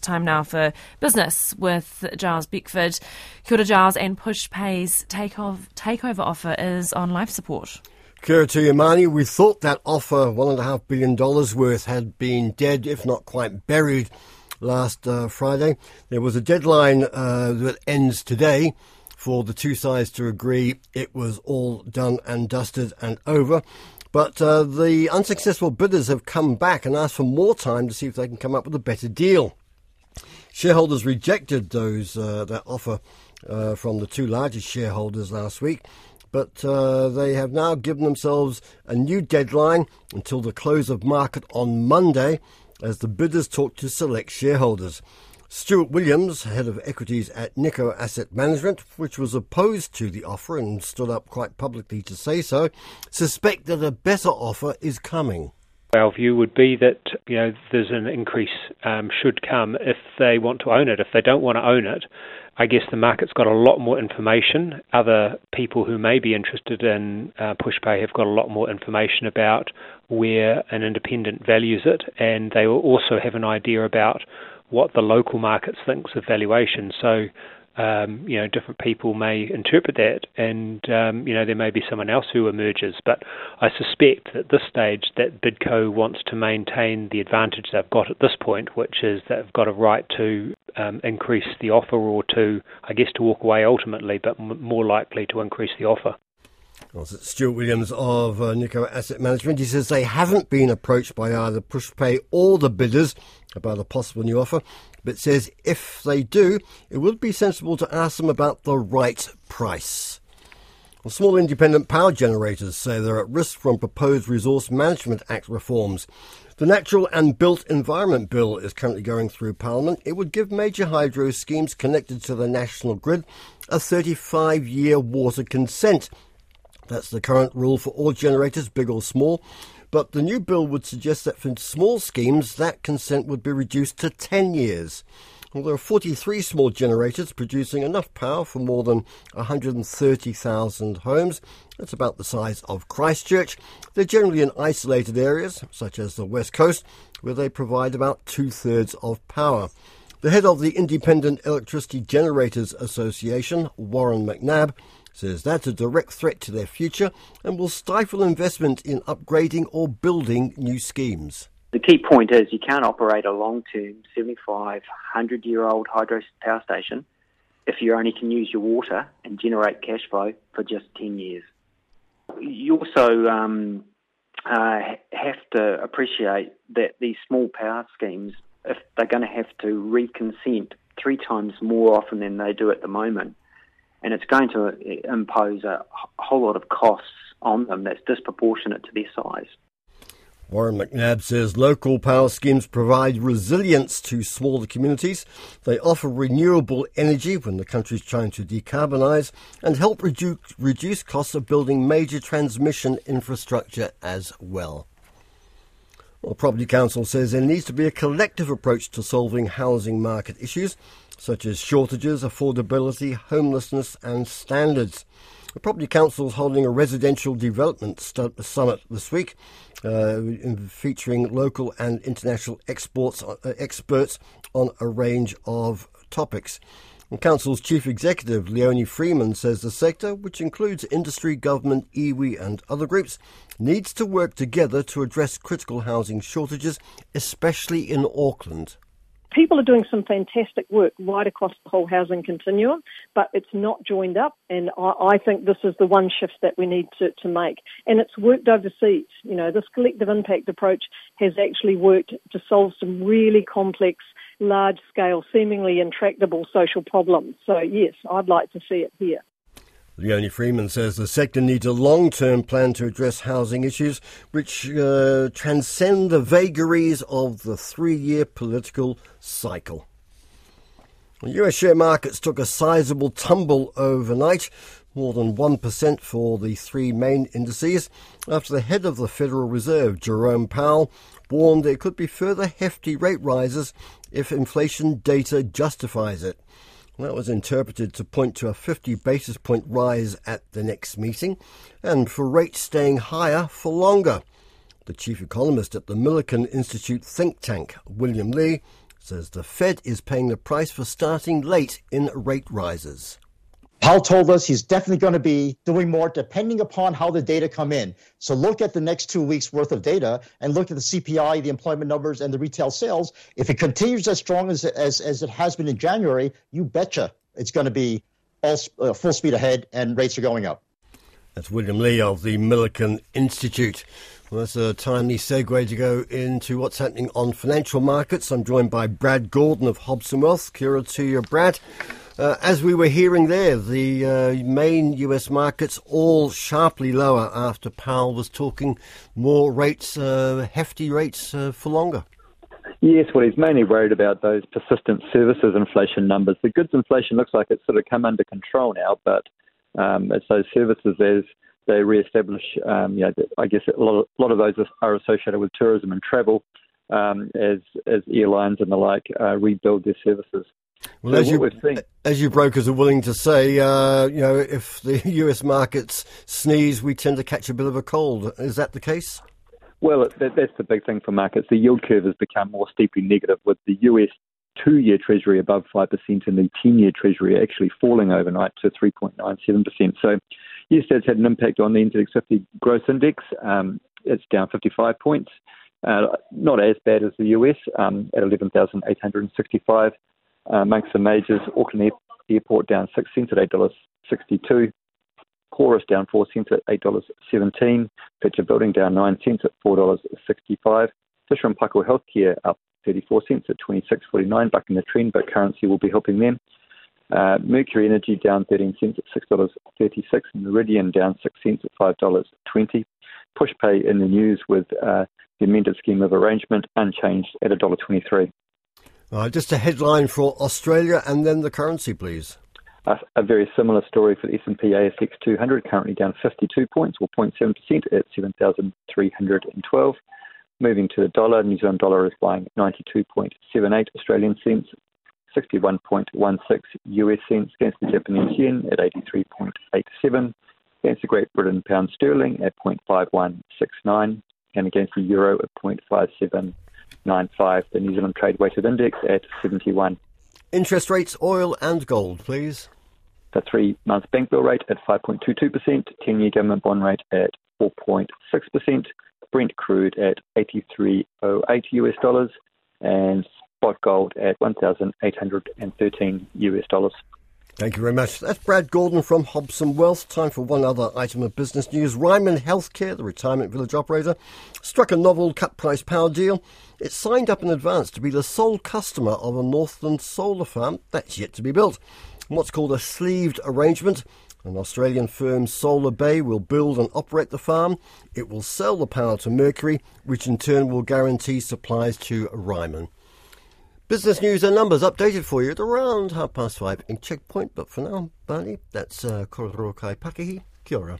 Time now for business with Giles Beckford. Kia ora, Giles, and Pushpay's takeover, takeover offer is on life support. Kia to you, Marnie. We thought that offer, $1.5 billion worth, had been dead, if not quite buried, last uh, Friday. There was a deadline uh, that ends today for the two sides to agree it was all done and dusted and over. But uh, the unsuccessful bidders have come back and asked for more time to see if they can come up with a better deal. Shareholders rejected those uh, that offer uh, from the two largest shareholders last week, but uh, they have now given themselves a new deadline until the close of market on Monday as the bidders talk to select shareholders. Stuart Williams, head of equities at Nikko Asset Management, which was opposed to the offer and stood up quite publicly to say so, suspect that a better offer is coming. Our view would be that you know there's an increase um, should come if they want to own it. If they don't want to own it, I guess the market's got a lot more information. Other people who may be interested in uh, Pushpay have got a lot more information about where an independent values it, and they will also have an idea about what the local market thinks of valuation. So um, you know, different people may interpret that, and um, you know, there may be someone else who emerges. But I suspect at this stage that Bidco wants to maintain the advantage they've got at this point, which is that they've got a right to um, increase the offer, or to, I guess, to walk away ultimately, but m- more likely to increase the offer. Well, Stuart Williams of uh, Nikko Asset Management. He says they haven't been approached by either Pushpay or the bidders about a possible new offer, but says if they do, it would be sensible to ask them about the right price. Well, small independent power generators say they're at risk from proposed Resource Management Act reforms. The Natural and Built Environment Bill is currently going through Parliament. It would give major hydro schemes connected to the national grid a 35 year water consent. That's the current rule for all generators, big or small. But the new bill would suggest that for small schemes, that consent would be reduced to 10 years. Well, there are 43 small generators producing enough power for more than 130,000 homes. That's about the size of Christchurch. They're generally in isolated areas, such as the West Coast, where they provide about two thirds of power. The head of the Independent Electricity Generators Association, Warren McNabb, says that's a direct threat to their future and will stifle investment in upgrading or building new schemes. The key point is you can't operate a long term 75, 100 year old hydro power station if you only can use your water and generate cash flow for just 10 years. You also um, uh, have to appreciate that these small power schemes, if they're going to have to reconsent three times more often than they do at the moment, and it's going to uh, impose a whole lot of costs on them that's disproportionate to their size. Warren McNabb says local power schemes provide resilience to smaller communities. They offer renewable energy when the country is trying to decarbonise and help reduce, reduce costs of building major transmission infrastructure as well. Well, Property Council says there needs to be a collective approach to solving housing market issues such as shortages, affordability, homelessness, and standards. The Property Council is holding a residential development summit this week, uh, featuring local and international exports, uh, experts on a range of topics. The Council's Chief Executive, Leonie Freeman, says the sector, which includes industry, government, iwi, and other groups, needs to work together to address critical housing shortages, especially in Auckland people are doing some fantastic work right across the whole housing continuum, but it's not joined up. And I, I think this is the one shift that we need to, to make. And it's worked overseas. You know, this collective impact approach has actually worked to solve some really complex, large scale, seemingly intractable social problems. So, yes, I'd like to see it here. Leonie Freeman says the sector needs a long term plan to address housing issues which uh, transcend the vagaries of the three year political cycle. US share markets took a sizable tumble overnight, more than 1% for the three main indices, after the head of the Federal Reserve, Jerome Powell, warned there could be further hefty rate rises if inflation data justifies it. That was interpreted to point to a 50 basis point rise at the next meeting and for rates staying higher for longer. The chief economist at the Milken Institute think tank, William Lee, says the Fed is paying the price for starting late in rate rises. Powell told us he's definitely going to be doing more depending upon how the data come in. So look at the next two weeks worth of data and look at the CPI, the employment numbers, and the retail sales. If it continues as strong as, as, as it has been in January, you betcha it's going to be all uh, full speed ahead and rates are going up. That's William Lee of the Milken Institute. Well, that's a timely segue to go into what's happening on financial markets. I'm joined by Brad Gordon of Hobson Wealth. Kia to you, Brad. Uh, as we were hearing there, the uh, main US markets all sharply lower after Powell was talking more rates, uh, hefty rates uh, for longer. Yes, well, he's mainly worried about those persistent services inflation numbers. The goods inflation looks like it's sort of come under control now, but um, it's those services as they re-establish. Um, you know, I guess a lot, of, a lot of those are associated with tourism and travel, um, as as airlines and the like uh, rebuild their services. Well, so as, you, as you brokers are willing to say, uh, you know, if the US markets sneeze, we tend to catch a bit of a cold. Is that the case? Well, that, that's the big thing for markets. The yield curve has become more steeply negative, with the US two year Treasury above 5% and the 10 year Treasury actually falling overnight to 3.97%. So, yes, that's had an impact on the NZX 50 gross index. Um, it's down 55 points. Uh, not as bad as the US um, at 11,865. Uh, the majors, Auckland Air- Airport down 6 cents at $8.62. Chorus down 4 cents at $8.17. Fletcher Building down 9 cents at $4.65. Fisher and Paykel Healthcare up 34 cents at 26.49, bucking the trend, but currency will be helping them. Uh, Mercury Energy down 13 cents at $6.36, Meridian down 6 cents at $5.20. Pushpay in the news with uh, the amended scheme of arrangement unchanged at $1.23. Uh, just a headline for Australia and then the currency, please. A, a, very similar story for the S&P ASX 200, currently down 52 points, or 0.7% at 7,312. Moving to the dollar, New Zealand dollar is buying 92.78 Australian cents, 61.16 US cents against the Japanese yen at 83.87, against the Great Britain pound sterling at 0.5169, and against the euro at 0.5795. The New Zealand Trade Weighted Index at 71. Interest rates, oil and gold, please. The three month bank bill rate at 5.22%, 10 year government bond rate at 4.6%. Brent crude at 83.08 US dollars and spot gold at 1,813 US dollars. Thank you very much. That's Brad Gordon from Hobson Wealth. Time for one other item of business news. Ryman Healthcare, the retirement village operator, struck a novel cut price power deal. It signed up in advance to be the sole customer of a Northland solar farm that's yet to be built. What's called a sleeved arrangement an Australian firm, Solar Bay, will build and operate the farm. It will sell the power to Mercury, which in turn will guarantee supplies to Ryman. Business news and numbers updated for you at around half past five in Checkpoint. But for now, Barney, that's uh, Korero Kai Pakihi. Kia ora.